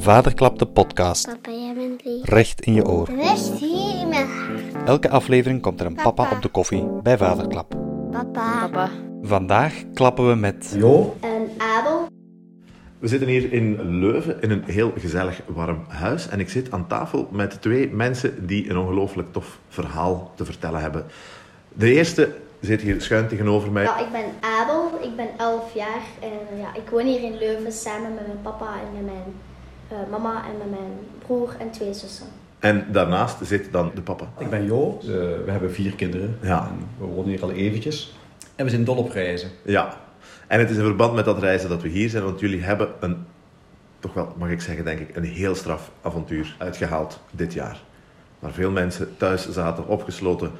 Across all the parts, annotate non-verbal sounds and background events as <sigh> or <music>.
Vaderklap de podcast. Papa, jij bent lief. Recht in je oor. Hier in mijn hart. Elke aflevering komt er een papa Papa. op de koffie bij Vaderklap. Papa. Papa. Vandaag klappen we met Jo, En Abel. we zitten hier in Leuven in een heel gezellig warm huis. En ik zit aan tafel met twee mensen die een ongelooflijk tof verhaal te vertellen hebben. De eerste zit hier schuin tegenover mij. Ja, ik ben Abel. Ik ben 11 jaar. En ja, ik woon hier in Leuven samen met mijn papa en met mijn eh, mama en met mijn broer en twee zussen. En daarnaast zit dan de papa. Ik ben Jo, Eh, we hebben vier kinderen. Ja. En we wonen hier al eventjes. En we zijn dol op reizen. Ja. En het is in verband met dat reizen dat we hier zijn, want jullie hebben een, toch wel mag ik zeggen, denk ik, een heel straf avontuur uitgehaald dit jaar. Waar veel mensen thuis zaten, opgesloten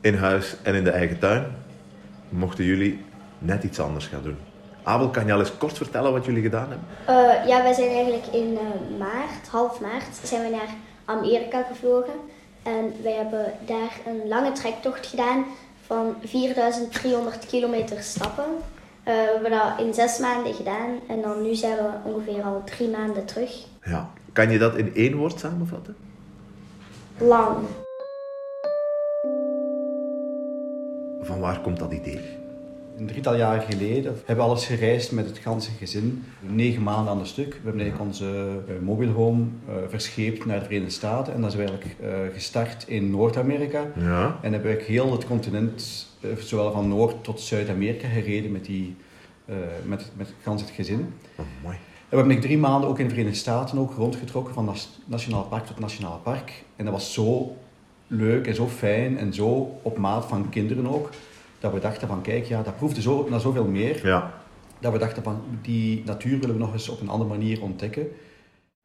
in huis en in de eigen tuin, mochten jullie net iets anders gaan doen. Abel, kan je al eens kort vertellen wat jullie gedaan hebben? Eh, ja, wij zijn eigenlijk in eh, maart, half maart, zijn we naar Amerika gevlogen. En wij hebben daar een lange trektocht gedaan van 4300 kilometer stappen. Eh, we hebben dat in zes maanden gedaan en dan nu zijn we ongeveer al drie maanden terug. Ja. Kan je dat in één woord samenvatten? Lang. Van waar komt dat idee? Een drietal jaar geleden hebben we alles gereisd met het ganse gezin. Negen maanden aan de stuk. We hebben eigenlijk onze uh, mobile home eh, verscheept naar de Verenigde Staten. En dan zijn we eigenlijk eh, gestart in Noord-Amerika. Ja. En hebben we heel het continent, eh, zowel van Noord tot Zuid-Amerika, gereden met, die, eh, met, met het gans het gezin. Oh, mooi. En we hebben drie maanden ook in de Verenigde Staten ook rondgetrokken, van nationaal park tot nationaal park. En dat was zo leuk en zo fijn en zo op maat van kinderen ook, dat we dachten van kijk, ja, dat proefde zo, naar zoveel meer. Ja. Dat we dachten van die natuur willen we nog eens op een andere manier ontdekken.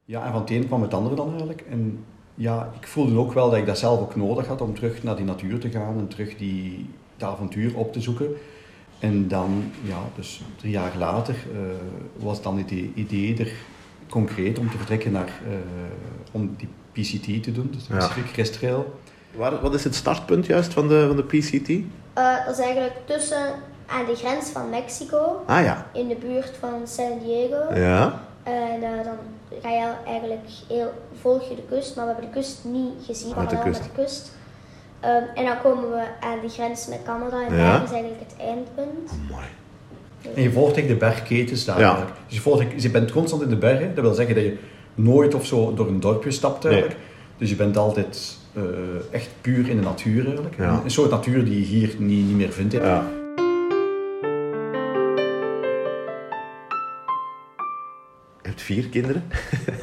Ja, en van het een kwam het andere dan eigenlijk. En ja, ik voelde ook wel dat ik dat zelf ook nodig had om terug naar die natuur te gaan en terug die, dat avontuur op te zoeken. En dan, ja, dus drie jaar later eh, was dan het idee er concreet om te vertrekken naar, eh, om die PCT te doen, dus de Ja. Pacific Crest Trail. Waar, wat is het startpunt juist van de, van de PCT? Eh, dat is eigenlijk tussen aan de grens van Mexico, Ah ja. in de buurt van San Diego. Ja. En eh, dan ga je eigenlijk heel, volg je de kust, maar we hebben de kust niet gezien, maar Met de kust. met de kust. Ehm, en dan komen we aan die grens met Canada en Ja. daar is eigenlijk het eindpunt. Mooi. En je volgt eigenlijk de bergketens daar Ja. eigenlijk. Dus je, volgt, je bent constant in de bergen. Dat wil zeggen dat je nooit of zo door een dorpje stapt eigenlijk. Dus je bent altijd eh, echt puur in de natuur eigenlijk. Ja. Een soort natuur die je hier niet, niet meer vindt. Ja. Je hebt vier kinderen.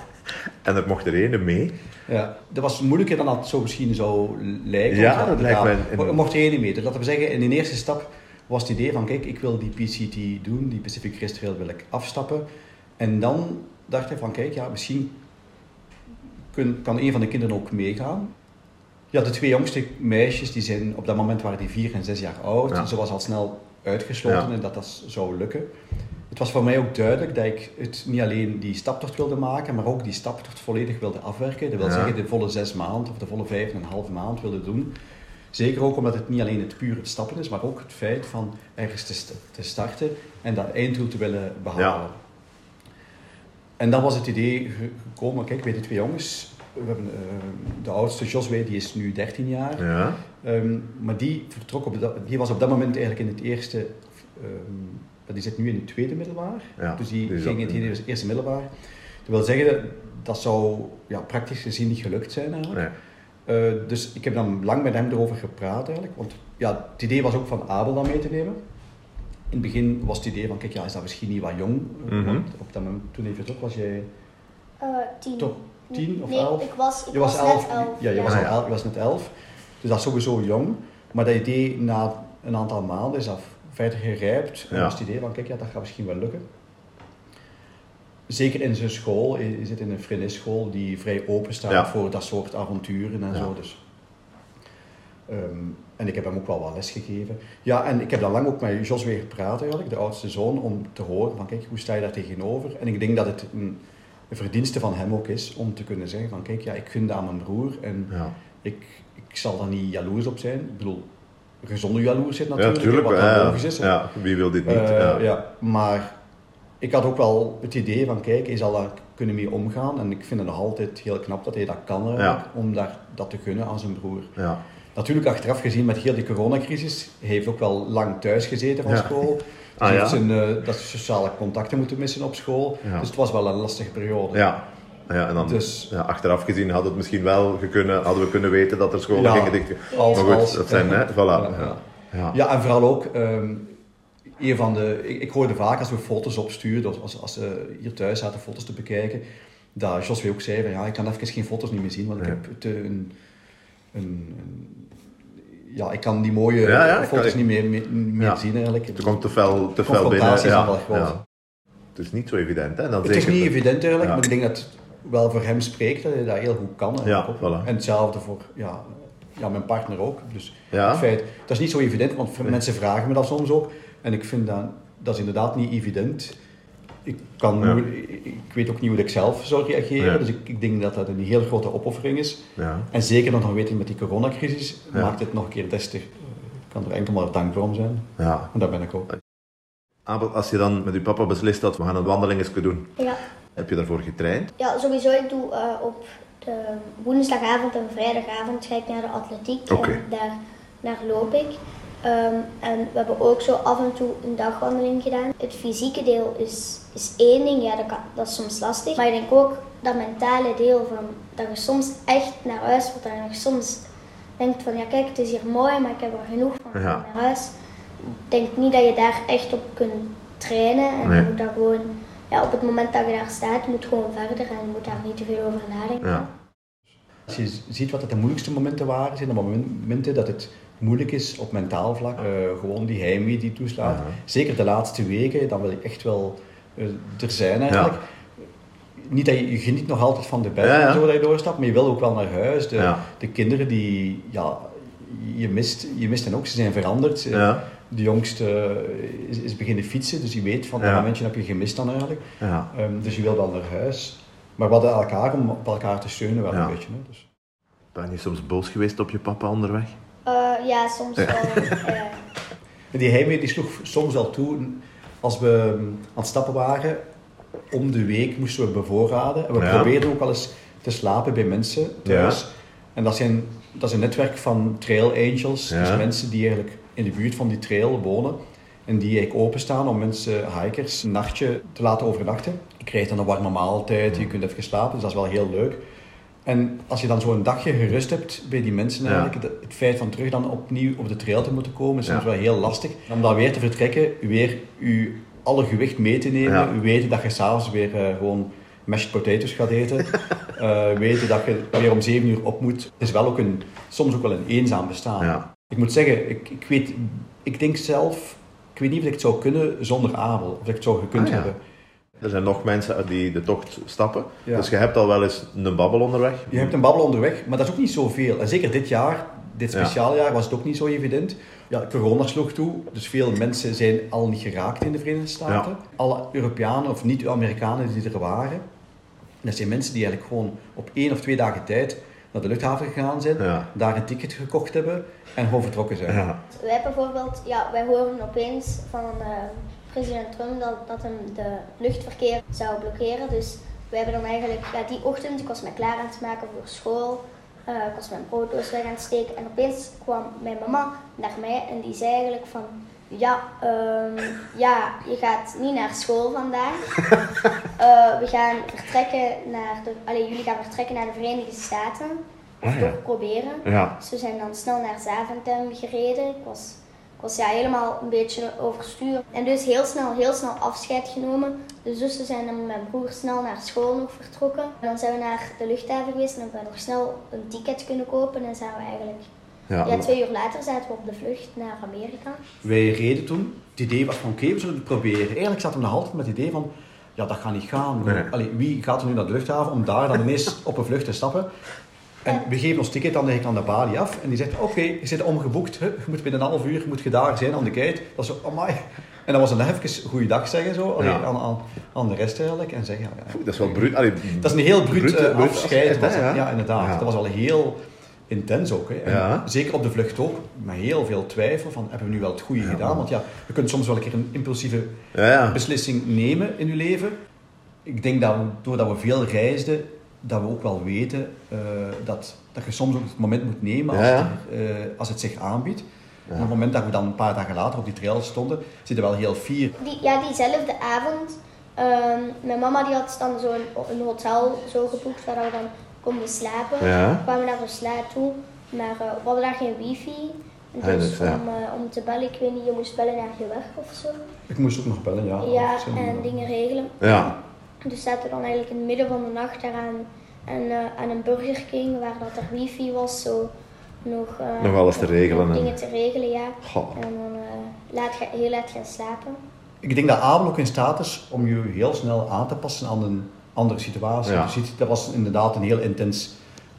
<laughs> en er mocht er één mee. Ja, dat was moeilijker dan dat zo misschien zou lijken. Ja, dat lijkt mij Er een- mocht er één mee. Dus laten we zeggen, in de eerste stap was het idee van, kijk, ik wil die PCT doen, die Pacific Crest Trail wil ik afstappen. En dan dacht hij van, kijk, ja, misschien kun, kan een van de kinderen ook meegaan. Ja, de twee jongste meisjes, die zijn op dat moment waren die vier en zes jaar oud. Ja. Ze was al snel uitgesloten en dat dat zou lukken. Het was voor mij ook duidelijk dat ik het niet alleen die staptocht wilde maken, maar ook die staptocht volledig wilde afwerken. Dat wil zeggen de volle zes maand of de volle vijf en een half maand wilde doen. Zeker ook omdat het niet alleen het puur het stappen is, maar ook het feit van ergens te, st- te starten en dat einddoel te willen behalen. Ja. En dan was het idee ge- gekomen, kijk, bij die twee jongens, we hebben, eh, de oudste, Joswee, die is nu 13 jaar. Ja. Ehm, maar die, vertrok op dat, die was op dat moment eigenlijk in het eerste, ehm, die zit nu in het tweede middelbaar. Ja, dus die, ging in het eerste middelbaar. Dat wil zeggen, dat zou ja, praktisch gezien niet gelukt zijn eigenlijk. Nee. Eh, dus ik heb dan lang met hem erover gepraat eigenlijk. Want ja, het idee was ook van Abel dan mee te nemen. In het begin was het idee van, kijk, ja, is dat misschien niet wat jong? Mhm. Want op dat moment, toen even ook was jij Eh, tien. toch tien of nee, elf? ik was, ik Je was was, elf. net elf. Ja, je was, elf, je was net elf. Dus dat is sowieso jong. Maar dat idee na een aantal maanden is dat verder gerijpt. En Ja. was het idee van, kijk, ja, dat gaat misschien wel lukken. Zeker in zijn school, je zit in een vriendisschool die vrij open staat Ja. voor dat soort avonturen en Ja. zo. Dus. Ehm, en ik heb hem ook wel wat les gegeven. Ja, en ik heb dan lang ook met Jos weer gepraat eigenlijk, de oudste zoon, om te horen van, kijk, hoe sta je daar tegenover? En ik denk dat het een verdienste van hem ook is om te kunnen zeggen van, kijk, ja, ik gun dat aan mijn broer en Ja. ik, ik zal daar niet jaloers op zijn. Ik bedoel, gezonde jaloersheid Ja, natuurlijk, natuurlijk. wat ja, dan ja. logisch is. Ja, wie wil dit niet? Eh, ja. ja, maar ik had ook wel het idee van, kijk, hij zal daar kunnen mee omgaan. En ik vind het nog altijd heel knap dat hij dat kan Ja. om daar, dat te gunnen aan zijn broer. Ja. Natuurlijk, achteraf gezien met heel die coronacrisis, hij heeft ook wel lang thuis gezeten van Ja. school. <laughs> Ah, hij ja? zijn eh, dat sociale contacten moeten missen op school. Ja. Dus het was wel een lastige periode. Ja. Ja, en dan, Dus- ja, achteraf gezien had het misschien wel gekunnen, hadden we kunnen weten dat er scholen Ja. gingen dichten. Als, Maar goed, als, dat zijn, hè, voilà. Ja, Ja, en vooral ook, ehm, een van de, ik, ik hoorde vaak als we foto's opstuurden, als, als ze hier thuis zaten foto's te bekijken, dat José ook zei van ja, ik kan even geen foto's niet meer zien, want ik heb te, een, een, een- ja, ik kan die mooie Ja, ja, ik foto's niet meer, meer, zien eigenlijk. Er komt te fel, te fel binnen. Ja. Het is niet zo evident, hè? Dan Het is niet evident eigenlijk, maar ik denk dat het wel voor hem spreekt dat hij dat heel goed kan. voilà. En hetzelfde voor ja, ja, mijn partner ook. Dus Ja. het feit, dat is niet zo evident, want Nee. mensen vragen me dat soms ook. En ik vind dat, dat is inderdaad niet evident. Ik, kan, Ja. ik weet ook niet hoe ik zelf zou reageren, Ja. dus ik, ik denk dat dat een heel grote opoffering is. Ja. En zeker nog weten met die coronacrisis, Ja. maakt het nog een keer des te... Ik kan er enkel maar dankbaar om zijn. ja. En dat ben ik ook. Abel, als je dan met je papa beslist dat we gaan een wandelingetje doen, Ja, heb je daarvoor getraind? ja sowieso. Ik doe eh, op de woensdagavond en vrijdagavond ga ik naar de atletiek. En daar, daar loop ik. Ehm, en we hebben ook zo af en toe een dagwandeling gedaan. Het fysieke deel is, is één ding, ja, dat, kan, dat is soms lastig. Maar ik denk ook dat mentale deel van dat je soms echt naar huis wilt. Dat je soms denkt van ja kijk, het is hier mooi, maar ik heb er genoeg van Ja. naar huis. Ik denk niet dat je daar echt op kunt trainen. En Nee. je moet daar gewoon, ja, op het moment dat je daar staat, moet gewoon verder en je moet daar niet te veel over nadenken. Ja. Als je ziet wat het de moeilijkste momenten waren, zijn de momenten dat het moeilijk is op mentaal vlak. Eh, gewoon die heimwee die toeslaat. Ja. Zeker de laatste weken, dan wil ik echt wel eh, er zijn eigenlijk. Niet dat je, je geniet nog altijd van de bed Ja, zo dat je doorstapt, maar je wil ook wel naar huis. De, Ja. de kinderen die, ja, je mist, je mist hen ook, ze zijn veranderd. Eh. De jongste is, is beginnen fietsen, dus je weet van Ja. dat momentje heb je gemist dan eigenlijk. Ja. Ehm, dus je wil wel naar huis. Maar we hadden elkaar om op elkaar te steunen wel een beetje. Hè, dus. Ben je soms boos geweest op je papa onderweg? Eh, ja, soms wel. <laughs> eh, die heimwee die sloeg soms al toe. Als we mm, aan het stappen waren, om de week moesten we bevoorraden. En we Ja. probeerden ook wel eens te slapen bij mensen thuis. En dat, zijn, dat is een netwerk van trail angels. Ja. Dus mensen die eigenlijk in de buurt van die trail wonen. En die eigenlijk openstaan om mensen, hikers, een nachtje te laten overnachten. Je krijgt dan een warme maaltijd, je kunt even slapen, dus dat is wel heel leuk. En als je dan zo'n dagje gerust hebt bij die mensen Ja. eigenlijk, het feit van terug dan opnieuw op de trail te moeten komen, is soms Ja. wel heel lastig. Om dan weer te vertrekken, weer je alle gewicht mee te nemen, Ja. weten dat je s'avonds weer eh, gewoon mashed potatoes gaat eten, <laughs> Eh, weten dat je weer om zeven uur op moet, is wel ook een, soms ook wel een eenzaam bestaan. Ik moet zeggen, ik, ik weet, ik denk zelf, ik weet niet of ik het zou kunnen zonder Abel, of ik het zou gekund Ah, hebben. Er zijn nog mensen die de tocht stappen. Ja. Dus je hebt al wel eens een babbel onderweg. Je hebt een babbel onderweg, maar dat is ook niet zoveel. En zeker dit jaar, dit Ja. speciaaljaar, was het ook niet zo evident. Ja, corona sloeg toe, dus veel mensen zijn al niet geraakt in de Verenigde Staten. Ja. Alle Europeanen of niet-Amerikanen die er waren, dat zijn mensen die eigenlijk gewoon op één of twee dagen tijd naar de luchthaven gegaan zijn, Ja. daar een ticket gekocht hebben en gewoon vertrokken zijn. Ja. wij bijvoorbeeld, ja, wij horen opeens van eh, president Trump dat, dat hem de luchtverkeer zou blokkeren. Dus wij hebben dan eigenlijk, ja, die ochtend, ik was me klaar aan het maken voor school. eh, ik was mijn brooddoos weg aan het steken en opeens kwam mijn mama naar mij en die zei eigenlijk van ja, ehm, ja, je gaat niet naar school vandaag. <laughs> Eh, we gaan vertrekken naar de, allee, jullie gaan vertrekken naar de Verenigde Staten. Of Ah, ja. toch proberen. Ja. Dus we zijn dan snel naar Zaventem gereden. Ik was, was ja, helemaal een beetje overstuur. En dus heel snel, heel snel afscheid genomen. De zussen zijn dan met mijn broer snel naar school nog vertrokken. En dan zijn we naar de luchthaven geweest en hebben we nog snel een ticket kunnen kopen. En zijn we eigenlijk, Ja. ja, twee uur later zaten we op de vlucht naar Amerika. Wij reden toen. Het idee was van oké, we zullen het proberen. Eigenlijk zaten we nog altijd met het idee van ja, dat gaat niet gaan. Nee. Allee, wie gaat er nu naar de luchthaven om daar dan ineens op een vlucht te stappen? En we geven ons ticket dan aan de balie af. En die zegt, oké, je zit omgeboekt. Je moet binnen een half uur moet je daar zijn aan de gate. Dat is zo, amai. En dan was nog even goeiedag zeggen zo, Ja. aan, aan, aan de rest eigenlijk. En zeggen, ja, ja. Dat is wel bruut. Dat is een heel bruut brute- eh, afscheid. ja. inderdaad. Dat was al heel intens ook. Hè. Zeker op de vlucht ook, met heel veel twijfel van, hebben we nu wel het goede gedaan? Want ja, je kunt soms wel een keer een impulsieve Ja, ja. beslissing nemen in je leven. ik denk dat we, doordat we veel reisden, dat we ook wel weten eh, dat, dat je soms ook het moment moet nemen als, Ja, ja. Het, eh, als het zich aanbiedt. En op het moment dat we dan een paar dagen later op die trail stonden, zitten we wel heel fier. Die, ja, diezelfde avond. ehm, mijn mama die had dan zo'n een hotel zo geboekt waar we dan konden slapen. Ja. We kwamen naar de sla toe, maar eh, we hadden daar geen wifi. Ah, Dus ja. om, om te bellen, ik weet niet, je moest bellen naar je werk of zo. Ik moest ook nog bellen, ja. Ja, en dingen regelen. Ja. Dus zaten we dan eigenlijk in het midden van de nacht daar aan, aan, eh, aan een Burger King waar dat er wifi was. Zo nog, eh, Nog alles te regelen nog en- dingen te regelen, ja. Goh. En dan eh, laat, ga- heel laat gaan slapen. Ik denk dat Abel ook in staat is om je heel snel aan te passen aan een andere situatie. Ja. Ziet, dat was inderdaad een heel intens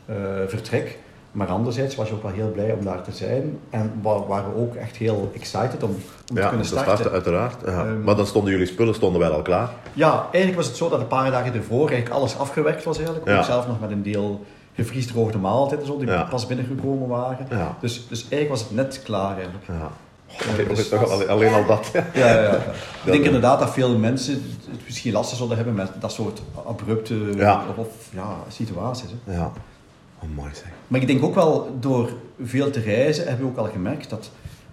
eh, vertrek. Maar anderzijds was je ook wel heel blij om daar te zijn. En wa- waren we ook echt heel excited om, om te kunnen te starten. starten, uiteraard. Ja. Ehm, maar dan stonden jullie spullen stonden wel al klaar. Ja, eigenlijk was het zo dat een paar dagen ervoor eigenlijk alles afgewerkt was eigenlijk. Ja. Ook zelf nog met een deel gevriesdroogde maaltijden zo, die pas binnengekomen waren. Ja. Dus, dus eigenlijk was het net klaar eigenlijk. Ja. Dus- Toch alleen, alleen al dat. Ja. Ja, ja. <laughs> Ik denk inderdaad dat veel mensen het misschien lastig zullen hebben met dat soort abrupte of, of, ja, situaties. Hè. ja. Oh, mooi zeg. Maar ik denk ook wel, door veel te reizen, hebben we ook al gemerkt dat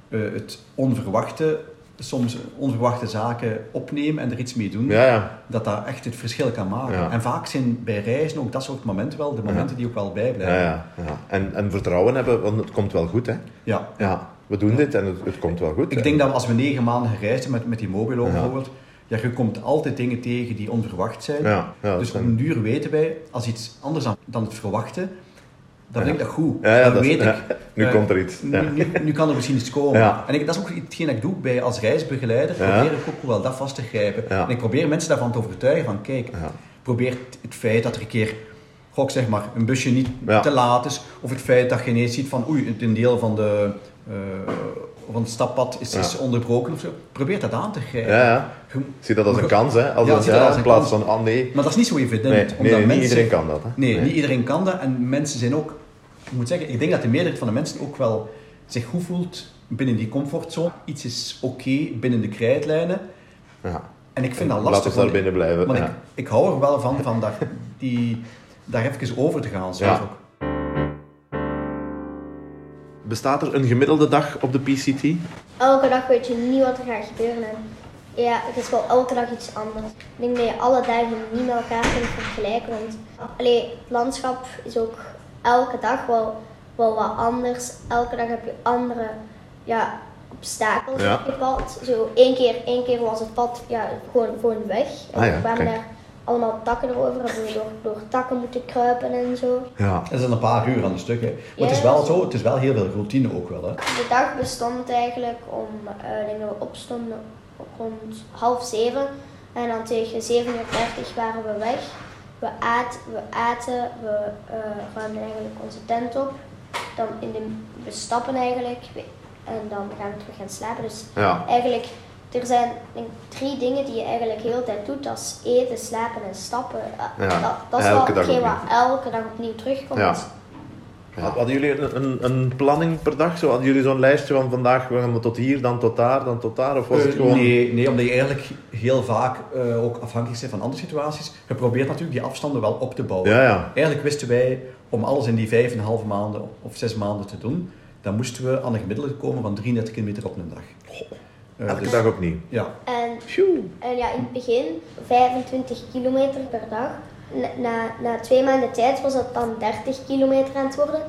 eh, het onverwachte, soms onverwachte zaken opnemen en er iets mee doen, Ja, ja. dat dat echt het verschil kan maken. Ja. En vaak zijn bij reizen ook dat soort momenten wel de momenten die ook wel bijblijven. ja, ja, ja. En, en vertrouwen hebben, want het komt wel goed, hè. Ja. Ja. We doen dit en het, het komt wel goed. Ik denk dat als we negen maanden gereisd hebben met, met die mobilo bijvoorbeeld, ja, je komt altijd dingen tegen die onverwacht zijn. Dus op een duur weten wij, als iets anders dan, dan het verwachten, dan vind ik dat goed. Ja, dat weet ik. <laughs> Nu komt er iets. Ja. Nu, nu, nu kan er misschien iets komen. En ik, dat is ook hetgeen dat ik doe bij, als reisbegeleider. Probeer ik ook wel dat vast te grijpen. En ik probeer mensen daarvan te overtuigen van, kijk, probeer het- feit dat er een keer, gok zeg maar, een busje niet Ja. te laat is. Of het feit dat je ineens ziet van, oei, een deel van de... eh, van het stappad is, is onderbroken of zo. Probeer dat aan te grijpen. Ja. Je- Zie dat als een kans, hè. Als een, dat in een plaats kans. van, ah nee. Maar dat is niet zo evident. Nee, omdat nee, niet mensen- iedereen kan dat, hè. Nee, niet iedereen kan dat. En mensen zijn ook... Ik moet zeggen, ik denk dat de meerderheid van de mensen ook wel zich goed voelt binnen die comfortzone. Iets is oké binnen de krijtlijnen. Ja. En ik vind dat Laten lastig. we daar binnen blijven. Ja. ik, ik hou er wel van, van daar, die, daar even over te gaan. Ja. ook. Bestaat er een gemiddelde dag op de PCT? Elke dag weet je niet wat er gaat gebeuren. En ja, het is wel elke dag iets anders. Ik denk dat je alle dagen niet met elkaar kunt vergelijken. Want allee, het landschap is ook elke dag wel, wel wat anders. Elke dag heb je andere ja, obstakels Ja. op je pad. Zo één keer, één keer was het pad ja, gewoon, gewoon weg. En Ah ja, we kwamen daar allemaal takken erover. Hebben we door, door takken moeten kruipen en zo. Ja. Dat is een paar uur aan een stuk. Hè. Maar het is wel zo, het is wel heel veel routine ook wel. Hè. De dag bestond eigenlijk om, eh, ik denk dat we opstonden rond half zeven. En dan tegen 7 uur 30 waren we weg. We, aten, we aten, we eh ruimden eigenlijk onze tent op. Dan in de, we stappen eigenlijk en dan gaan we terug gaan slapen. Dus Ja. eigenlijk, er zijn denk, drie dingen die je eigenlijk heel de tijd doet. Dat is eten, slapen en stappen. Eh, Ja, Dat, dat is elke wel hetgeen wat elke dag opnieuw terugkomt. Ja. Ja. Hadden jullie een, een, een planning per dag? Zo, hadden jullie zo'n lijstje van vandaag we gaan we tot hier, dan tot daar, dan tot daar? Of was het Eh, gewoon... nee, nee, omdat je eigenlijk heel vaak eh, ook afhankelijk bent van andere situaties. Je probeert natuurlijk die afstanden wel op te bouwen. Ja, ja. Eigenlijk wisten wij, om alles in die vijf en een half maanden of zes maanden te doen, dan moesten we aan een gemiddelde komen van 33 kilometer op een dag. Eh, Elke dus- dag opnieuw. Ja, En. En ja, in het begin 25 kilometer per dag. Na, na, na twee maanden tijd was dat dan 30 kilometer aan het worden.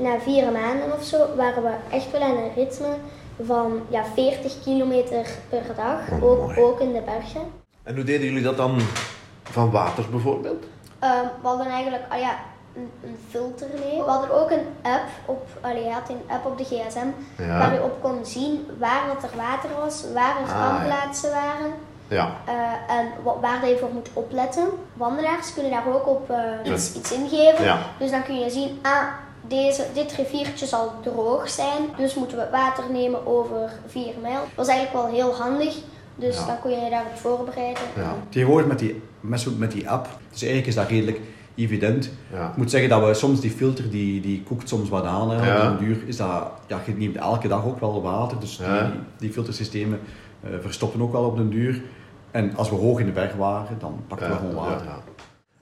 Na vier maanden of zo waren we echt wel aan een ritme van ja, 40 kilometer per dag, Oh, ook, mooi. ook in de bergen. En hoe deden jullie dat dan van water bijvoorbeeld? Ehm, we hadden eigenlijk ah ja, een, een filter mee. We hadden ook een app op, allee, je had een app op de gsm Ja. waar je op kon zien waar dat er water was, waar er Ah, ja. standplaatsen waren. Ja. Eh, en wa- waar je voor moet opletten. Wandelaars kunnen daar ook op eh, iets, ingeven. Ja. Dus dan kun je zien, ah, deze, dit riviertje zal droog zijn. Dus moeten we water nemen over 4 mijl. Dat was eigenlijk wel heel handig. Dus Ja. dan kun je je daarop voorbereiden. Ja. tegenwoordig met die, met, zo- met die app, dus eigenlijk is dat redelijk evident. Ja. Ik moet zeggen dat we soms die filter, die, die koekt soms wat aan. Hè. Ja. Op den duur is dat, ja, je neemt elke dag ook wel water, dus Ja. die, die filtersystemen eh, verstoppen ook wel op den duur. En als we hoog in de berg waren, dan pakten we gewoon water. ja.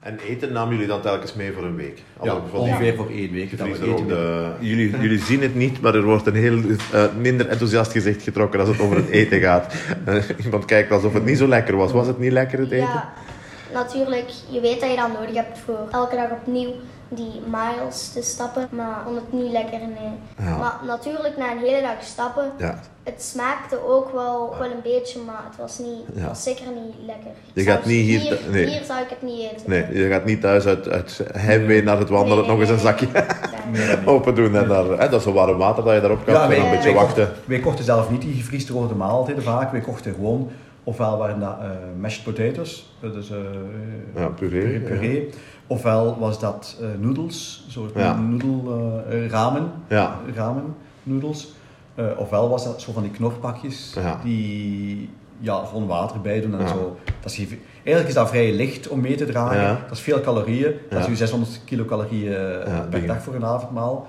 En eten namen jullie dan telkens mee voor een week? Ja, ongeveer voor één week. Dat we eten de- jullie, jullie zien het niet, maar er wordt een heel eh, minder enthousiast gezicht getrokken als het over het eten gaat. <laughs> Eh, iemand kijkt alsof het niet zo lekker was. Was het niet lekker het eten? Natuurlijk. Je weet dat je dat nodig hebt voor elke dag opnieuw die miles te stappen. Maar vond het niet lekker, nee. Ja. Maar natuurlijk, na een hele dag stappen, Ja. het smaakte ook wel, wel een beetje, maar het was, niet, het Ja. was zeker niet lekker. Je Zelfs gaat niet hier- Hier, nee. hier zou ik het niet eten. Nee, je gaat niet thuis uit, uit heimwee naar het wandelen Nee, nog eens een zakje nee. <laughs> open doen. En daar, hè, dat is zo warm water dat je daarop kan Ja, en een beetje wij wachten. Kochten, wij kochten zelf niet die gevriesdroogde maaltijden vaak. Wij kochten gewoon, ofwel waren dat eh, mashed potatoes, dat is eh, Ja, puree, ofwel was dat eh noedels, soort Ja. noedel, ramen, Ja. ramen noedels. Ofwel was dat zo van die knorpakjes die ja, gewoon water bij doen en zo. Dat is, eigenlijk is dat vrij licht om mee te dragen. Dat is veel calorieën. Dat is uw 600 kilocalorieën per dag voor een avondmaal.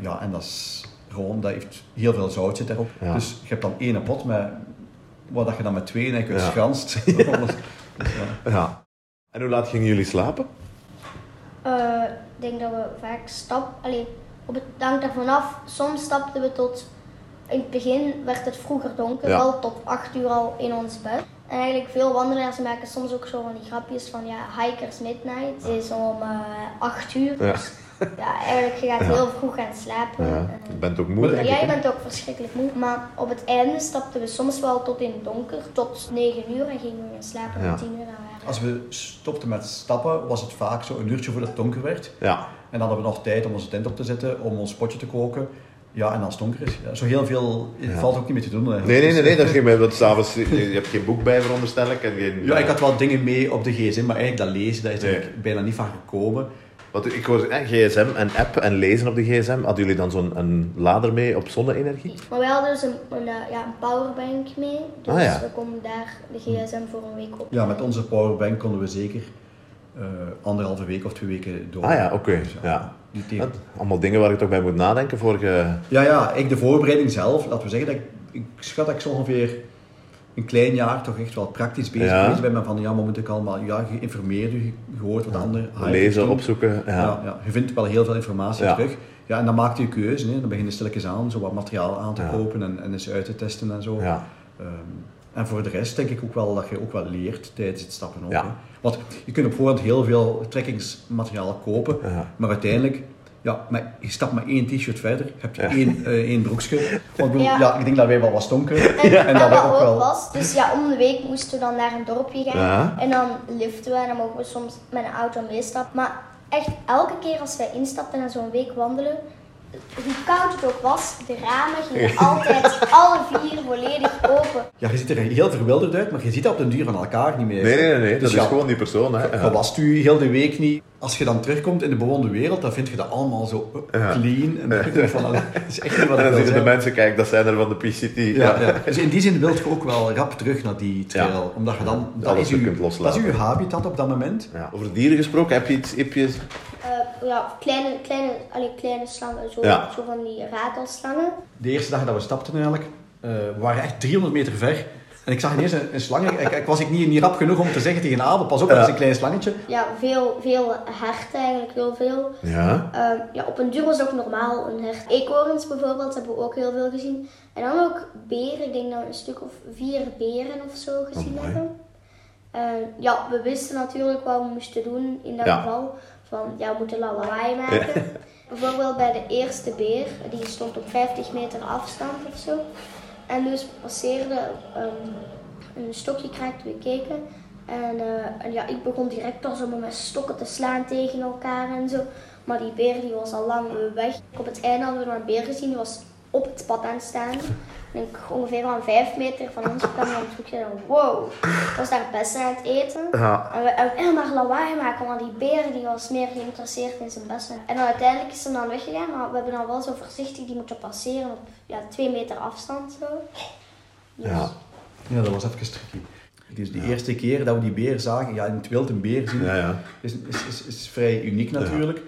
Ja, en dat is gewoon, dat heeft heel veel zout zit erop. Dus je hebt dan één pot met wat dat je dan met twee en kunt Ja. schranst. Dus, <laughs> ja. Ja. En hoe laat gingen jullie slapen? Eh, ik denk dat we vaak stap, allee, op het hangt er vanaf. Soms stapten we tot, in het begin werd het vroeger donker, Ja. al tot 8 uur al in ons bed. En eigenlijk veel wandelaars maken soms ook zo van die grapjes van ja, hikers midnight is om eh 8 uur. Ja. <laughs> Ja, eigenlijk je gaat heel vroeg gaan slapen. Ja. Je bent ook moe, denk ja, je hè? bent ook verschrikkelijk moe. Maar op het einde stapten we soms wel tot in het donker, tot 9 uur en gingen we gaan slapen Ja. om 10 uur. Dan waren Als we stopten met stappen, was het vaak zo een uurtje voordat het donker werd. Ja. En dan hadden we nog tijd om onze tent op te zetten, om ons potje te koken. Ja, en als het donker is, ja, zo heel veel Ja. valt ook niet meer te doen. eigenlijk. Nee, nee, nee, Dus, nee, dat ging <laughs> wat s'avonds. Je, je hebt geen boek bij, veronderstel ik. En geen, Ja, ik had wel dingen mee op de gsm, maar eigenlijk dat lezen, dat is er Nee. bijna niet van gekomen. Wat, ik hoor eh, gsm en app en lezen op de gsm. Hadden jullie dan zo'n een lader mee op zonne-energie? Maar we hadden dus een, een, eh, ja, een powerbank mee. Dus Ah, ja. we konden daar de gsm voor een week op. Ja, met onze powerbank konden we zeker eh, anderhalve week of twee weken door. Ah ja, oké. Dus Ja. Allemaal dingen waar je toch bij moet nadenken voor je... Ja, ja, ik de voorbereiding zelf, laten we zeggen dat ik, ik schat dat ik zo ongeveer een klein jaar toch echt wel praktisch bezig Ja. geweest ben. Met van ja, maar moet ik allemaal, ja, geïnformeerd, je gehoord wat anderen lezen, opzoeken. Ja. Ja. Ja, je vindt wel heel veel informatie Ja. terug. Ja, en dan maak je je keuze. Hè. Dan begin je stilletjes aan, zo wat materiaal aan te Ja. kopen en, en eens uit te testen en zo. Ja. Ehm, en voor de rest denk ik ook wel dat je ook wel leert tijdens het stappen. Ook, Ja. Want je kunt op voorhand heel veel trekkingsmateriaal kopen, Ja. maar uiteindelijk, ja, maar je stapt maar één t-shirt verder, heb je Ja. één, eh, één broekje. Want ik, bedoel, Ja. ja. ik denk dat wij wel wat stonken. En, <laughs> En dat wat ook wel- was, dus ja, om de week moesten we dan naar een dorpje gaan. Ja. En dan liften we en dan mogen we soms met een auto meestappen. Maar echt elke keer als wij instapten en zo'n week wandelen, hoe koud het ook was, de ramen gingen altijd <laughs> alle vier volledig open. Ja, je ziet er heel verwilderd uit, maar je ziet dat op den duur van elkaar niet meer. Nee, nee, nee, nee. Dus dat ja, is gewoon die persoon. Hè. Ja. Dat was u heel de week niet. Als je dan terugkomt in de bewoonde wereld, dan vind je dat allemaal zo Ja. clean. En dan van, allee, dat is echt niet wat <laughs> En dan zeggen de mensen, kijk, dat zijn er van de PCT. Ja, ja. Dus in die zin wil je ook wel rap terug naar die trail. Ja. Omdat je dan, dat is, uw, kunt loslaten. dat is uw habitat op dat moment. Ja. Over dieren gesproken, heb je iets... Heb je... Eh, ja, kleine, kleine, allee, kleine slangen, zo, Ja. zo van die ratelslangen. De eerste dag dat we stapten eigenlijk, eh, we waren echt 300 meter ver. En ik zag ineens een, een slang. Ik, ik was ik niet, niet rap genoeg om te zeggen tegen Abel, pas op, dat is een klein slangetje. Ja, veel, veel herten eigenlijk, heel veel. Ja. Ehm, ja, op een duur was het ook normaal een hert. Eekhoorns bijvoorbeeld hebben we ook heel veel gezien. En dan ook beren, ik denk dat we een stuk of vier beren of zo gezien hebben. En ja, we wisten natuurlijk wat we moesten doen in dat Ja. geval. Van, ja, we moeten lawaai maken. Bijvoorbeeld bij de eerste beer, die stond op 50 meter afstand of zo. En dus passeerde ehm, een stokje kraakte, we keken. En, eh, en ja, ik begon direct al zo met stokken te slaan tegen elkaar en zo. Maar die beer die was al lang weg. Op het einde hadden we nog een beer gezien, die was op het pad aan het staan. En ik ongeveer aan vijf meter van ons kwam hij aan het en wow, was daar best aan het eten. Ja. En we en we heel maar lawaai maken, want die beer die was meer geïnteresseerd in zijn bessen. En dan uiteindelijk is ze dan weggegaan, maar we hebben dan wel zo voorzichtig die moeten passeren op ja, twee meter afstand zo. Dus, Ja. Ja, dat was even tricky. Dus de eerste keer dat we die beer zagen, ja, in het wild een beer zien, Ja, ja. is, is, is, is vrij uniek natuurlijk.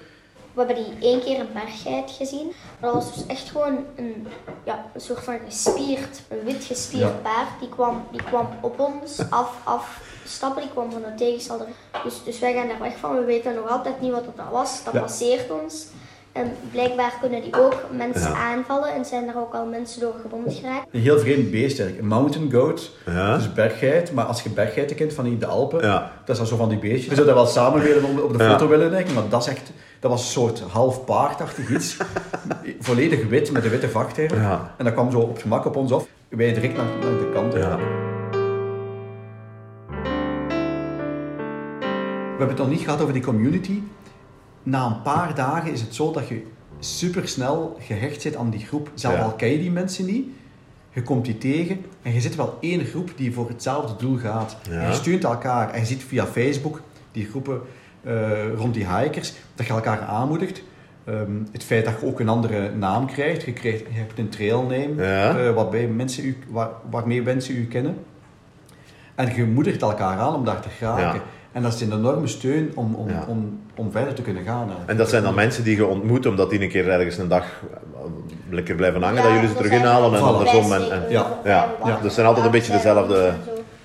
We hebben die één keer een berggeit gezien. Maar dat was dus echt gewoon een, ja, een soort van gespierd, een wit gespierd Ja. paard. Die kwam, die kwam op ons af, afstappen, die kwam van de tegenstander. Dus, dus wij gaan daar weg van. We weten nog altijd niet wat dat was. Dat Ja. passeert ons. En blijkbaar kunnen die ook mensen Ja. aanvallen en zijn er ook al mensen door gewond geraakt. Een heel vreemd beest eigenlijk. Een mountain goat, Ja. dus berggeit. Maar als je berggeiten kent van in de Alpen, Ja. dat zijn zo van die beestjes. Je zou dat wel samen willen op, de Ja. foto willen leggen, maar dat is echt... Dat was een soort half paardachtig iets. <laughs> Volledig wit, met een witte vachtherren. Ja. En dat kwam zo op gemak op ons af. Wij direct naar, naar de kant. Ja. We hebben het nog niet gehad over die community. Na een paar dagen is het zo dat je supersnel gehecht zit aan die groep. Zelf Ja. al ken je die mensen niet. Je komt die tegen en je zit wel één groep die voor hetzelfde doel gaat. Ja. En je steunt elkaar en je ziet via Facebook die groepen eh, rond die hikers dat je elkaar aanmoedigt. Ehm, het feit dat je ook een andere naam krijgt. Je, krijgt, je hebt een trailname Ja. eh, waarbij mensen u, waar, waarmee mensen u kennen. En je moedigt elkaar aan om daar te geraken. En dat is een enorme steun om, om, Ja. om, om verder te kunnen gaan. hè. En dat zijn dan mensen die je ontmoet omdat die een keer ergens een dag eh, lekker blijven hangen, Ja, dat jullie ze dat terug inhalen en andersom. En, en, Ja, ja, ja. Dus zijn altijd een beetje dezelfde-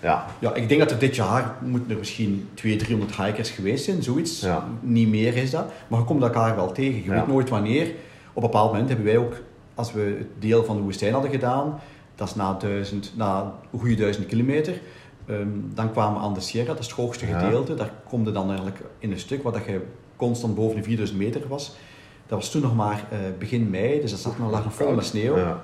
ja. Ja, ik denk dat er dit jaar moeten er misschien 200, 300 hikers geweest zijn, zoiets. Ja. Niet meer is dat. Maar je komt elkaar wel tegen. Je Ja. weet nooit wanneer. Op een bepaald moment hebben wij ook, als we het deel van de woestijn hadden gedaan, dat is na, duizend, na een goede duizend kilometer, ehm, dan kwamen we aan de Sierra, dat is het hoogste Ja. gedeelte. Daar kom je dan eigenlijk in een stuk waar dat je constant boven de 4000 meter was. Dat was toen nog maar eh, begin mei, dus dat zat nog lag nog vol met sneeuw. Ja.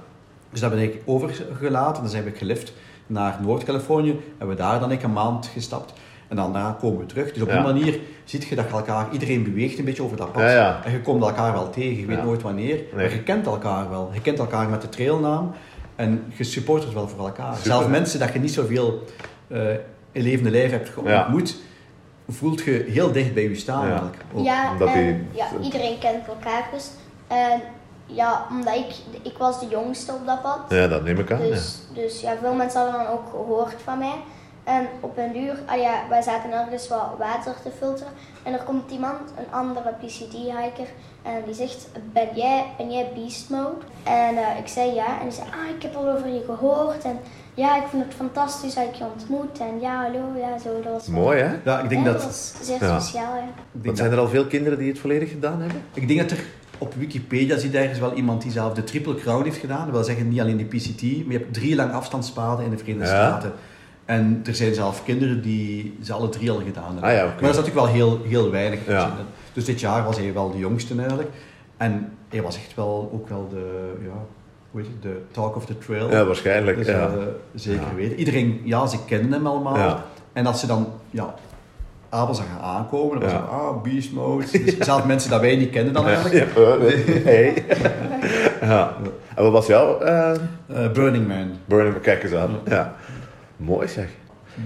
Dus dat ben ik overgelaten. Dan zijn we gelift naar Noord-Californië. En we daar dan ik een maand gestapt. En daarna komen we terug. Dus op Ja. die manier zie je dat je elkaar... Iedereen beweegt een beetje over dat pad. Ja, ja. En je komt elkaar wel tegen. Je weet nooit wanneer. Maar je kent elkaar wel. Je kent elkaar met de trailnaam. En je supportert wel voor elkaar. Zelfs mensen dat je niet zoveel in levende lijf hebt Ja. ontmoet... voelt je heel dicht bij je staan Ja. eigenlijk. ook. Ja, Omdat en, die- ja, iedereen kent elkaar dus. En ja, omdat ik, ik was de jongste op dat pad. ja, dat neem ik aan. ja. Dus, dus ja, veel mensen hadden dan ook gehoord van mij. En op een duur, ah ja, wij zaten ergens wat water te filteren. En er komt iemand, een andere PCT-hiker, en die zegt, ben jij, ben jij Beast Mode? En eh, ik zei ja. En die zei, ah, ik heb al over je gehoord. En ja, ik vond het fantastisch dat ik je ontmoet. En ja, hallo, ja, zo. Dat was Mooi hè? Ja, ik denk Ja, dat... was zeer Ja. speciaal, denk Want zijn er al veel kinderen die het volledig gedaan hebben? Ik denk dat er op Wikipedia zit ergens wel iemand die zelf de Triple Crown heeft gedaan. Dat wil zeggen niet alleen de PCT, maar je hebt drie lang afstandspaden in de Verenigde Ja. Staten. En er zijn zelf kinderen die ze alle drie al gedaan hebben. Ah ja, oké. Maar dat is natuurlijk wel heel, heel weinig. Ja. Dus dit jaar was hij wel de jongste eigenlijk. En hij was echt wel ook wel de, ja, hoe heet het, de talk of the trail. Ja, waarschijnlijk. Dus, ja. eh, zeker Ja. weten. Iedereen, ja, ze kenden hem allemaal. Ja. En als ze dan, ja, Abel zagen aankomen, dan was het, ah, beast mode. Dus zelfs mensen dat wij niet kennen dan eigenlijk. Ja, hey. ja. En wat was jouw eh Eh, Burning Man. Burning Kijk eens aan. Ja. Mooi zeg.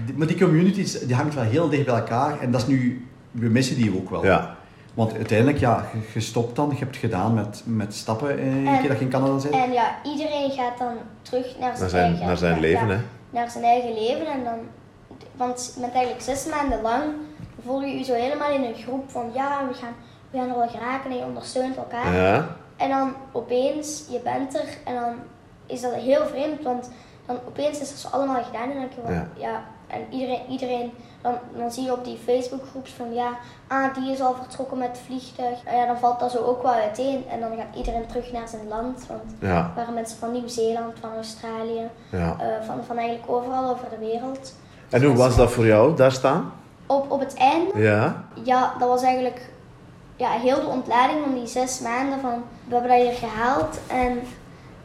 Die- Maar die communities, die hangt wel heel dicht bij elkaar. En dat is nu, we missen die ook wel. Ja. Want uiteindelijk, ja, je, stopt dan, je hebt het gedaan met, met stappen een En- keer dat je in Canada bent. En ja, iedereen gaat dan terug naar zijn, Naar zijn, eigen, naar zijn ja, leven ja, hè. naar zijn eigen leven. En dan, want met eigenlijk zes maanden lang voel je je zo helemaal in een groep van ja, we gaan, we gaan er wel geraken en je ondersteunt elkaar. Ja. En dan opeens, je bent er en dan is dat heel vreemd, want dan opeens is het zo allemaal gedaan en dan denk je van Ja. ja, en iedereen, iedereen dan, dan zie je op die Facebookgroeps van ja, ah, die is al vertrokken met het vliegtuig. En ja, dan valt dat zo ook wel uiteen en dan gaat iedereen terug naar zijn land, want Ja. er waren mensen van Nieuw-Zeeland, van Australië, ja. eh, van, van eigenlijk overal over de wereld. En hoe was dat voor jou, daar staan? Op, op het einde Ja. ja, dat was eigenlijk ja, heel de ontlading van die zes maanden van we hebben dat hier gehaald en,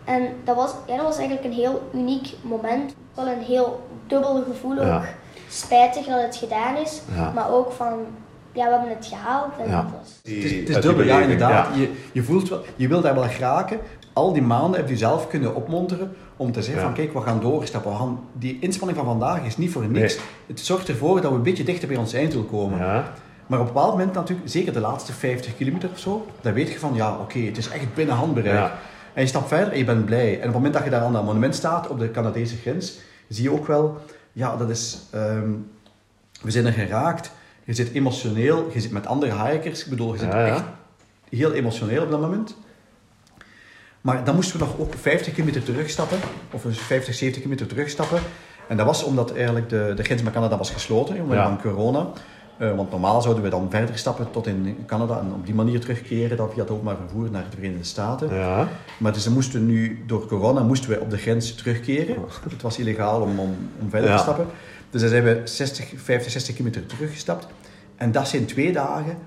en dat, was, ja, dat was eigenlijk een heel uniek moment. Wel een heel dubbel gevoel Ja. ook. Spijtig dat het gedaan is, Ja. maar ook van ja, we hebben het gehaald en Ja. dat was... Het is, het is uit dubbel, ja inderdaad. ja. Je, je voelt wel, je wilt daar wel geraken. Al die maanden heb je zelf kunnen opmonteren om te zeggen Ja. van kijk, we gaan doorstappen. We gaan, die inspanning van vandaag is niet voor niks. Nee. Het zorgt ervoor dat we een beetje dichter bij ons eind willen komen. Ja. Maar op een bepaald moment natuurlijk, zeker de laatste 50 kilometer of zo, dan weet je van ja, oké, het is echt binnen handbereik. En je stapt verder en je bent blij. En op het moment dat je daar aan dat monument staat, op de Canadese grens, zie je ook wel, ja, dat is, ehm, we zijn er geraakt. Je zit emotioneel, je zit met andere hikers. Ik bedoel, je zit Ja, ja. echt heel emotioneel op dat moment. Maar dan moesten we nog ook 50 kilometer terugstappen, of dus 50, 70 kilometer terugstappen. En dat was omdat eigenlijk de, de grens met Canada was gesloten, omwille Ja. van corona. Eh, want normaal zouden we dan verder stappen tot in Canada en op die manier terugkeren dan via het openbaar vervoer naar de Verenigde Staten. Ja. Maar dus we moesten nu, door corona, moesten we op de grens terugkeren. Het was illegaal om, om, om verder Ja. te stappen. Dus dan zijn we 60, 50, 60 kilometer teruggestapt. En dat zijn twee dagen.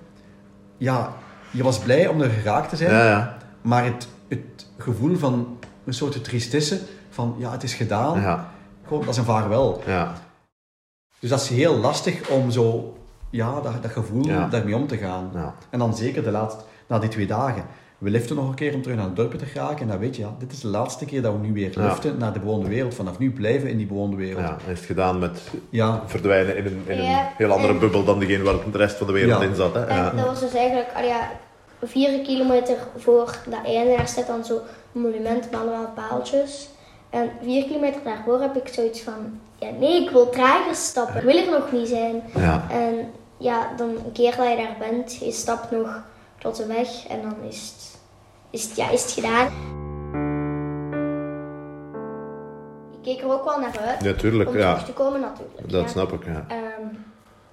Ja, je was blij om er geraakt te zijn. Ja, ja. Maar het, het gevoel van een soort tristesse van ja, het is gedaan. Gewoon, dat is een vaarwel. Ja. Dus dat is heel lastig om zo, ja, dat, dat gevoel Ja. daarmee om te gaan. Ja. En dan zeker de laatste, na die twee dagen. We liften nog een keer om terug naar het dorp te geraken. En dan weet je, ja, dit is de laatste keer dat we nu weer Ja. liften naar de bewoonde wereld. Vanaf nu blijven we in die bewoonde wereld. Ja, het gedaan met Ja, verdwijnen in een, in een heel andere En- bubbel dan degene waar de rest van de wereld Ja. in zat. Hè? En Ja. dat was dus eigenlijk, al ja, vier kilometer voor dat einde, daar staat dan zo'n monument met allemaal paaltjes. En vier kilometer daarvoor heb ik zoiets van, ja nee, ik wil trager stappen, ik wil er nog niet zijn. Ja. En ja, dan een keer dat je daar bent, je stapt nog tot de weg en dan is het, is het, ja, is het gedaan. Ik keek er ook wel naar uit Natuurlijk, om ja. terug te komen natuurlijk. Dat ja. snap ik, ja. Ehm,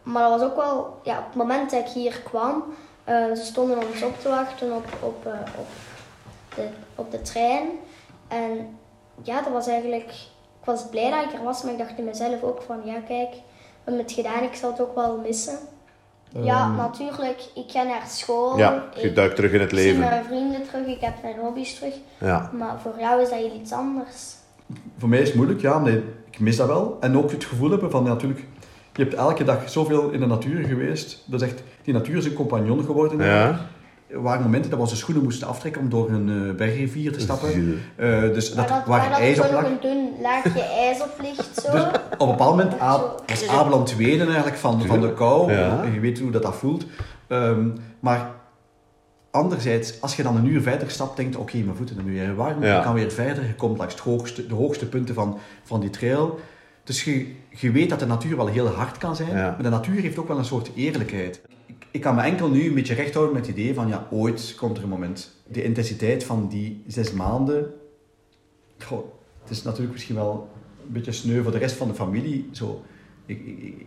maar dat was ook wel, ja, op het moment dat ik hier kwam, eh, ze stonden ons op te wachten op, op, eh, op, de, op de trein. En ja, dat was eigenlijk, ik was blij dat ik er was, maar ik dacht in mezelf ook van, ja kijk, we hebben het gedaan, ik zal het ook wel missen. ja, Ehm. natuurlijk, ik ga naar school, Ja, je ik duikt terug in het zie leven. mijn vrienden terug, ik heb mijn hobby's terug. Ja. Maar voor jou is dat heel iets anders. voor mij is het moeilijk. Ja, nee, ik mis dat wel. En ook het gevoel hebben van, ja, natuurlijk, je hebt elke dag zoveel in de natuur geweest. Dat is echt, die natuur is een compagnon geworden. Ja. Er waren momenten dat we onze schoenen moesten aftrekken om door een eh, bergrivier te stappen. Eh, dus dat, dat, waar waar dat ijs zo op nog lag. een dun laagje ijs op ligt, <laughs> zo. Dus op een bepaald moment a- Zo. was Abel aan het wenen eigenlijk van, van de kou. Ja. Je weet hoe dat, dat voelt. Ehm, maar anderzijds, als je dan een uur verder stapt, denkt oké, mijn voeten zijn nu weer warm. Ja. Je kan weer verder. Je komt langs het hoogste, de hoogste punten van, van die trail. Dus je, je weet dat de natuur wel heel hard kan zijn. Ja. Maar de natuur heeft ook wel een soort eerlijkheid. Ik, ik kan me enkel nu een beetje recht houden met het idee van, ja, ooit komt er een moment. De intensiteit van die zes maanden... Goh, het is natuurlijk misschien wel een beetje sneu voor de rest van de familie. Zo, ik, ik, ik,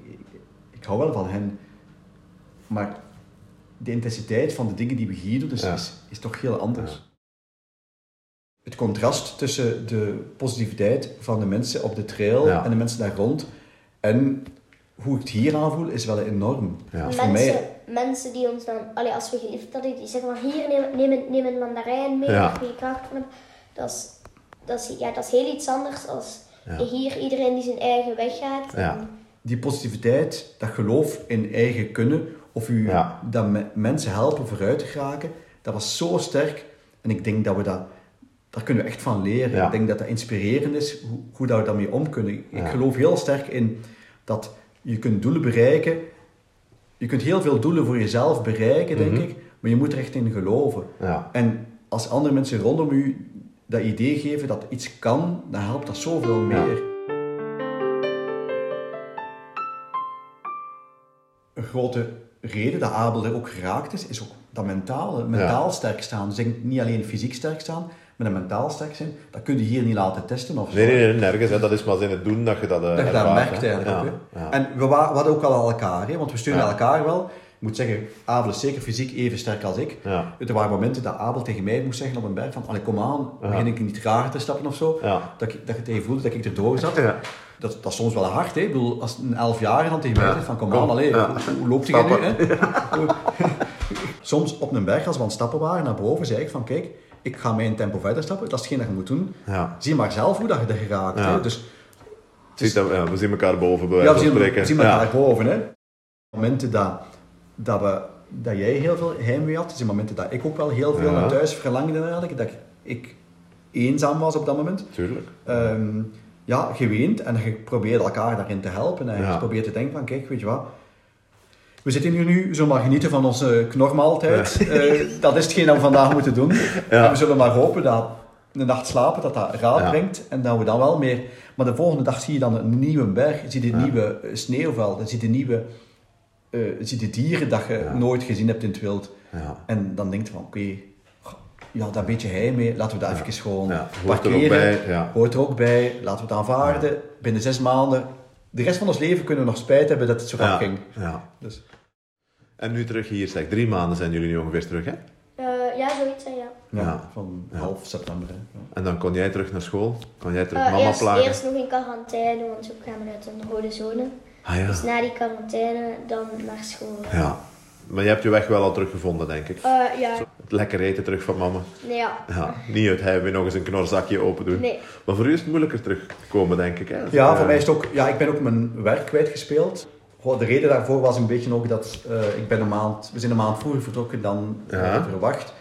ik, hou wel van hen. Maar de intensiteit van de dingen die we hier doen, Ja. is, is toch heel anders. Het contrast tussen de positiviteit van de mensen op de trail Ja. en de mensen daar rond en hoe ik het hier aanvoel, is wel enorm. Ja. Voor mensen, mij, mensen die ons dan, allee, als we geliefd hadden, die zeggen van hier neem, neem, een- neem een mandarijn mee, Ja. je kracht. Dat is, dat, is, ja, dat is heel iets anders als Ja. hier iedereen die zijn eigen weg gaat. Ja. En die positiviteit, dat geloof in eigen kunnen, of u Ja. dat me- mensen helpen vooruit te geraken, dat was zo sterk. En ik denk dat we dat, daar kunnen we echt van leren. Ja. Ik denk dat dat inspirerend is, hoe, hoe dat we daarmee om kunnen. Ik Ja. geloof heel sterk in dat je kunt doelen bereiken. Je kunt heel veel doelen voor jezelf bereiken, denk Mhm. ik, maar je moet er echt in geloven. Ja. En als andere mensen rondom u dat idee geven dat iets kan, dan helpt dat zoveel meer. Een grote reden dat Abel er ook geraakt is, is ook dat mentaal, mentaal sterk staan. Dus ik denk niet alleen fysiek sterk staan, maar dat mentaal sterk zijn, dat kun je hier niet laten testen of zo. Nee, nee, nee, nergens. Hè. Dat is maar in het doen dat je dat, eh, Dat je dat ervaart, merkt hè. eigenlijk ja. ook. Hè? Ja. En we, wa- we hadden ook al elkaar, hè? want we steunen Ja. elkaar wel. Ik moet zeggen, Abel is zeker fysiek even sterk als ik. Ja. Er waren momenten dat Abel tegen mij moest zeggen op een berg van, allee, kom aan, Ja. begin ik niet trager te stappen of zo. Ja. Dat, ik, dat je tegen voelde dat ik erdoor zat. Ja. Dat, dat is soms wel hard, hè. Ik bedoel, als een elfjarige dan tegen mij Ja. zegt van, kom, Kom. aan, allee, Ja. hoe, hoe loopt jij nu, hè? <laughs> soms op een berg, als we aan het stappen waren, naar boven, zei ik van, kijk, ik ga mijn tempo verder stappen, dat is hetgeen dat je moet doen. Ja. Zie maar zelf hoe dat je er geraakt, Ja. hè. Dus dat, ja, we zien elkaar boven, bij ja, we zien, we zien elkaar boven. Hè. Momenten dat, dat, we, dat jij heel veel heimwee had, zijn momenten dat ik ook wel heel veel naar thuis verlangde eigenlijk, dat ik, ik eenzaam was op dat moment. Tuurlijk. Ehm, ja, geweend en je probeert elkaar daarin te helpen en je probeert te denken van, kijk, weet je wat, we zitten hier nu, we zullen maar genieten van onze knormaaltijd. Eh, dat is hetgeen dat we vandaag moeten doen. Ja. En we zullen maar hopen dat een nacht slapen, dat dat raad Ja. brengt en dat we dan wel meer... Maar de volgende dag zie je dan een nieuwe berg, zie je een Ja. nieuwe eh, sneeuwveld, dan zie je een nieuwe eh, zie je dieren dat je Ja. nooit gezien hebt in het wild. Ja. En dan denk je van, oké, ja, daar beetje hij mee, laten we dat Ja. even gewoon Ja, hoort er ook parkeren. bij, ja. Hoort er ook bij, laten we het aanvaarden. Binnen zes maanden, de rest van ons leven kunnen we nog spijt hebben dat het zo rap Ja. ging. ja. Dus, En nu terug hier, zeg. Drie maanden zijn jullie nu ongeveer terug, hè? Eh, ja, zoiets, ja. ja, Ja. van Ja. half september. Hè. Ja. En dan kon jij terug naar school? Kon jij terug Eh, mama eerst, plagen? eerst nog in quarantaine, want zo kwamen we uit een rode zone. Ah ja. Dus na die quarantaine dan naar school. Ja. Maar je hebt je weg wel al teruggevonden, denk ik. Eh, ja, Het lekker eten terug van mama. nee, ja. Ja. Niet uit hij weer nog eens een knorzakje open doen. Nee. Maar voor u is het moeilijker terugkomen, denk ik. Hè? Ja, voor mij is het ook, ja, ik ben ook mijn werk kwijtgespeeld. Goh, de reden daarvoor was een beetje ook dat eh, ik ben een maand, we zijn een maand vroeger vertrokken dan eh, Ja. verwacht.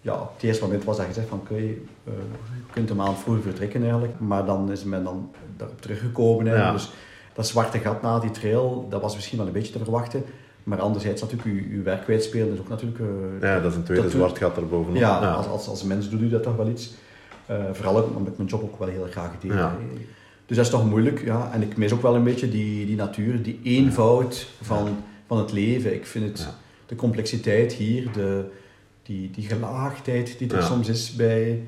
Ja, op het eerste moment was dat gezegd van oké, eh, je kunt een maand vroeger vertrekken eigenlijk. Maar dan is men dan daarop teruggekomen. Hè. Ja. Dus dat zwarte gat na die trail, dat was misschien wel een beetje te verwachten. Maar anderzijds natuurlijk, je, je werk kwijtspelen is ook natuurlijk... eh, Ja, dat is een tweede dat zwart gat erbovenop. ja, Als, als, als mens doet u dat toch wel iets. Eh, vooral ook omdat ik mijn job ook wel heel graag deed. Ja. Dus dat is toch moeilijk. Ja. En ik mis ook wel een beetje die, die natuur, die eenvoud van, van het leven. Ik vind het, de complexiteit hier, de, die, die gelaagdheid die er soms is bij,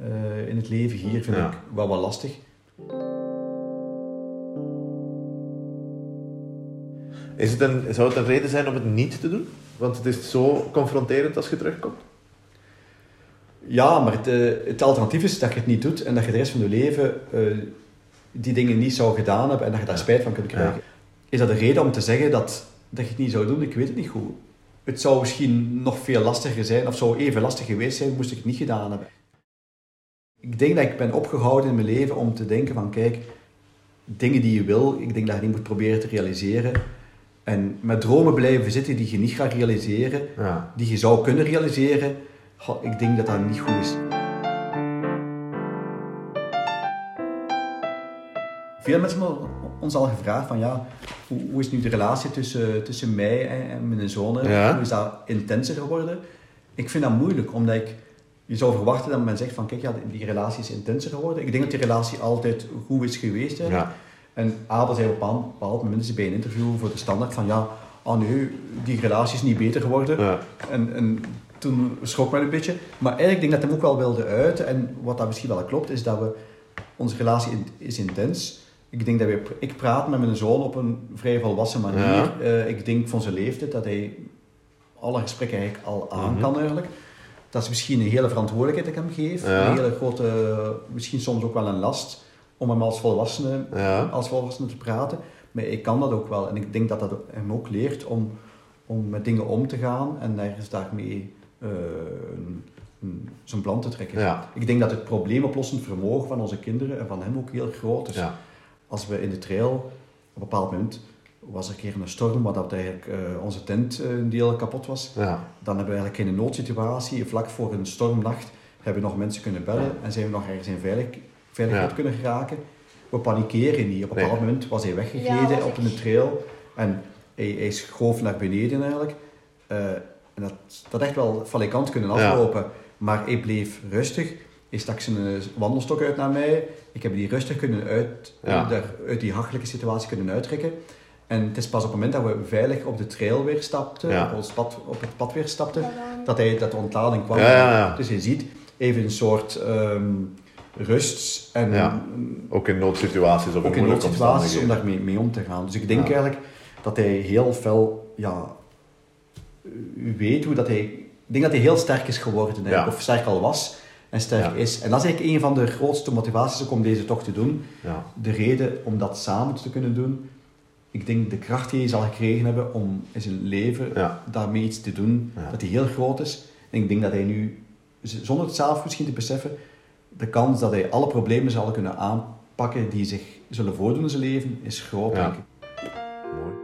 eh, in het leven hier, vind ik wel wat lastig. Is het een, zou het een reden zijn om het niet te doen? Want het is zo confronterend als je terugkomt. Ja, maar het, eh, het alternatief is dat je het niet doet en dat je de rest van je leven eh, die dingen niet zou gedaan hebben en dat je daar spijt van kunt krijgen. Is dat een reden om te zeggen dat, dat je het niet zou doen? Ik weet het niet goed. Het zou misschien nog veel lastiger zijn, of zou even lastig geweest zijn, moest ik het niet gedaan hebben. Ik denk dat ik ben opgehouden in mijn leven om te denken van, kijk, dingen die je wil, ik denk dat je die moet proberen te realiseren. En met dromen blijven zitten die je niet gaat realiseren, Ja. die je zou kunnen realiseren, goh, ik denk dat dat niet goed is. Veel mensen hebben ons al gevraagd van ja, hoe, hoe is nu de relatie tussen, tussen mij en, en mijn zoon? Ja. Hoe is dat intenser geworden? Ik vind dat moeilijk, omdat ik, je zou verwachten dat men zegt van kijk, ja, die relatie is intenser geworden. Ik denk dat die relatie altijd goed is geweest. Hè. Ja. En Abel zei op een bepaald moment bij een interview voor de standaard van ja, oh nee, die relatie is niet beter geworden. Ja. En, en toen schrok men een beetje. Maar eigenlijk denk ik dat hem ook wel wilde uiten. En wat dat misschien wel klopt, is dat we... Onze relatie is intens. Ik denk dat we... Ik praat met mijn zoon op een vrij volwassen manier. Ja. Eh, ik denk van zijn leeftijd dat hij alle gesprekken eigenlijk al aan Mhm. kan eigenlijk. Dat is misschien een hele verantwoordelijkheid dat ik hem geef. Ja. Een hele grote... Misschien soms ook wel een last om hem als volwassene, Ja. als volwassene te praten. Maar ik kan dat ook wel. En ik denk dat dat hem ook leert om, om met dingen om te gaan en ergens daarmee eh, een- een- zijn plan te trekken. Ja. Ik denk dat het probleemoplossend vermogen van onze kinderen en van hem ook heel groot is. Ja. Als we in de trail, op een bepaald moment, was er een keer een storm, waar dat eigenlijk eh, onze tent eh, een deel kapot was. Ja. Dan hebben we eigenlijk in een noodsituatie, vlak voor een stormnacht, hebben we nog mensen kunnen bellen en zijn we nog ergens in veilig, veiligheid Ja. kunnen geraken. We panikeren niet. Op een Nee. bepaald moment was hij weggegleden Ja, op een trail en hij, hij schoof naar beneden eigenlijk. Eh, en dat, dat echt wel valikant kunnen Ja. aflopen. Maar hij bleef rustig. Hij stak zijn eh, wandelstok uit naar mij. Ik heb die rustig kunnen uit, Ja. daar, uit die hachelijke situatie kunnen uittrekken. En het is pas op het moment dat we veilig op de trail weer stapten, Ja. op, ons pad, op het pad weer stapten, dat, hij, dat de ontlading kwam. Ja, ja, ja. Dus je ziet even een soort ehm, rust en Ja. Ook in noodsituaties of ook in noodsituaties om daarmee mee om te gaan. Dus ik denk Ja. eigenlijk dat hij heel fel, ja, weet hoe dat hij, ik denk dat hij heel sterk is geworden, Ja. of sterk al was en sterk is. En dat is eigenlijk een van de grootste motivaties ook om deze tocht te doen. Ja. De reden om dat samen te kunnen doen. Ik denk de kracht die hij zal gekregen hebben om in zijn leven daarmee iets te doen, dat hij heel groot is. En ik denk dat hij nu, zonder het zelf misschien te beseffen, de kans dat hij alle problemen zal kunnen aanpakken die zich zullen voordoen in zijn leven, is groot, Ja. denk ik. Mooi.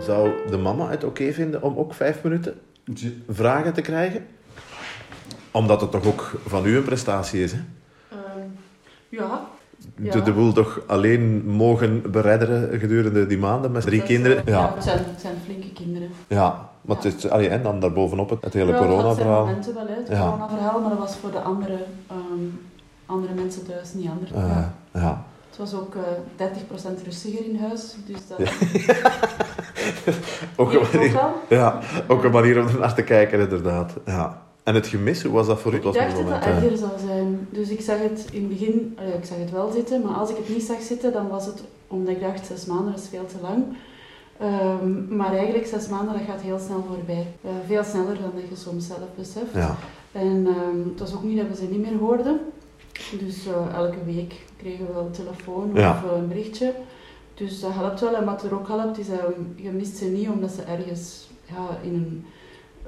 Zou de mama het oké vinden om ook vijf minuten vragen te krijgen? Omdat het toch ook van u een prestatie is, hè? Ehm, ja. De, Ja. de boel toch alleen mogen beredderen gedurende die maanden met drie Dat kinderen? ja, Ja, het, zijn, het zijn flinke kinderen. ja. Maar het is, allee, en dan daarbovenop het, het hele Ja, dat zijn corona-verhaal. momenten wel, hè, het Ja. corona-verhaal, maar dat was voor de andere, ehm, andere mensen thuis niet anders. Eh, ja. ja. Het was ook eh 30% rustiger in huis, dus dat <laughs> Ook een ook manier, ja, ook een manier om naar te kijken, inderdaad. Ja. En het gemis, hoe was dat voor u? Ik dacht dat het erger zou zijn. Dus ik zag het in het begin, ik zag het wel zitten, maar als ik het niet zag zitten, dan was het omdat ik dacht, zes maanden is veel te lang. Ehm, maar eigenlijk, zes maanden, dat gaat heel snel voorbij. Eh, veel sneller dan dat je soms zelf beseft. Ja. En ehm, het was ook niet dat we ze niet meer hoorden. Dus eh, elke week kregen we wel een telefoon of een berichtje. Dus dat helpt wel. En wat er ook helpt, is dat je mist ze niet omdat ze ergens ja, in een,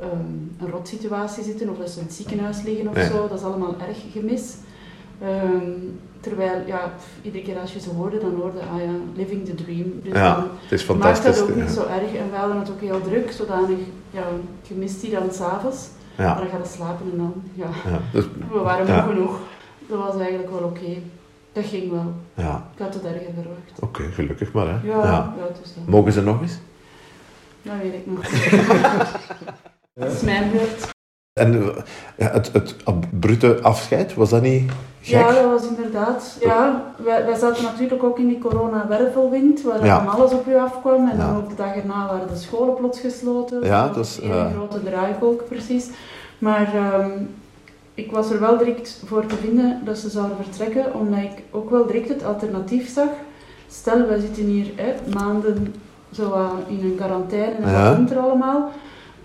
ehm een rotsituatie zitten of dat ze in het ziekenhuis liggen of zo. Dat is allemaal erg gemis. Terwijl, ja, iedere keer als je ze hoorde, dan hoorde ah ja, living the dream. Dus ja, dan het is maakt fantastisch. dat ook ja. niet zo erg. En we hadden het ook heel druk, zodanig, ja, je mist die dan s'avonds. Maar Ja, dan ga je slapen en dan, ja, ja, dus, we waren moe genoeg. Dat was eigenlijk wel oké. Dat ging wel. ja. Ik had het erger verwacht. oké, gelukkig maar. Hè. Ja, het dat. Mogen ze nog eens? Dat weet ik nog. <laughs> Dat is mijn beurt. En eh, het, het brute afscheid, was dat niet gek? Ja, dat was inderdaad. Ja, wij, wij zaten natuurlijk ook in die corona-wervelwind, waar Ja. dan alles op u afkwam. En Ja. dan ook de dag erna waren de scholen plots gesloten. Ja, dat is, een eh, grote draaikolk precies. Maar ehm, ik was er wel direct voor te vinden dat ze zouden vertrekken, omdat ik ook wel direct het alternatief zag. Stel, wij zitten hier hè, maanden zo in een quarantaine en Ja. wat komt er allemaal.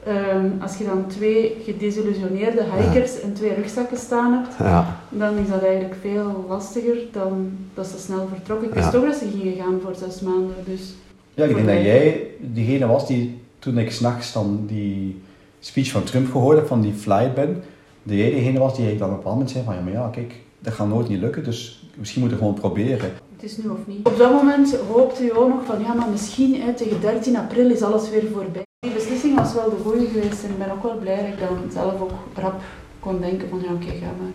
Ehm, als je dan twee gedesillusioneerde hikers en twee rugzakken staan hebt, Ja, dan is dat eigenlijk veel lastiger dan dat ze snel vertrokken. Ik wist Ja. toch dat ze gingen gaan voor zes maanden, dus... Ja, ik denk dat jij degene was die toen ik s'nachts dan die speech van Trump gehoord heb, van die flight ben, dat jij degene was die ik dan op een bepaald moment zei van ja, maar ja, kijk, dat gaat nooit niet lukken, dus misschien moeten we gewoon proberen. Het is nu of niet. Op dat moment hoopte je ook nog van, ja, maar misschien hè, tegen 13 april is alles weer voorbij. Die beslissing was wel de goede geweest en ik ben ook wel blij dat ik dan zelf ook rap kon denken van, ja, oké, ga maar.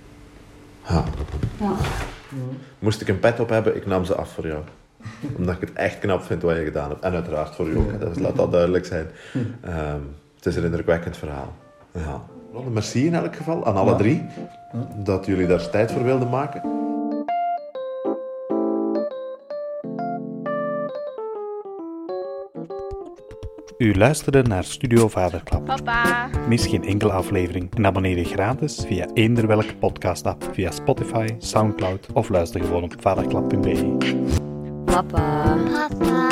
ja. Ja. Moest ik een pet op hebben, ik nam ze af voor jou. Omdat ik het echt knap vind wat je gedaan hebt. En uiteraard voor u ook. Dus laat dat duidelijk zijn. Ehm, het is een indrukwekkend verhaal. Ja. Wel, Merci in elk geval aan alle drie dat jullie daar tijd voor wilden maken. U luisterde naar Studio Vaderklap. Papa. Mis geen enkele aflevering en abonneer je gratis via eender welke podcast-app via Spotify, Soundcloud of luister gewoon op vaderklap.be. Papa. Papa.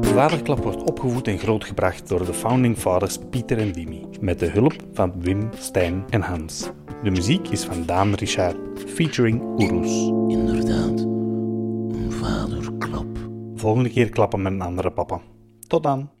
Vaderklap wordt opgevoed en grootgebracht door de founding fathers Pieter en Dimi, met de hulp van Wim, Stijn en Hans. De muziek is van Daan Richard, featuring Oeroes. Inderdaad, een vaderklap. Volgende keer klappen met een andere papa. Tot dan!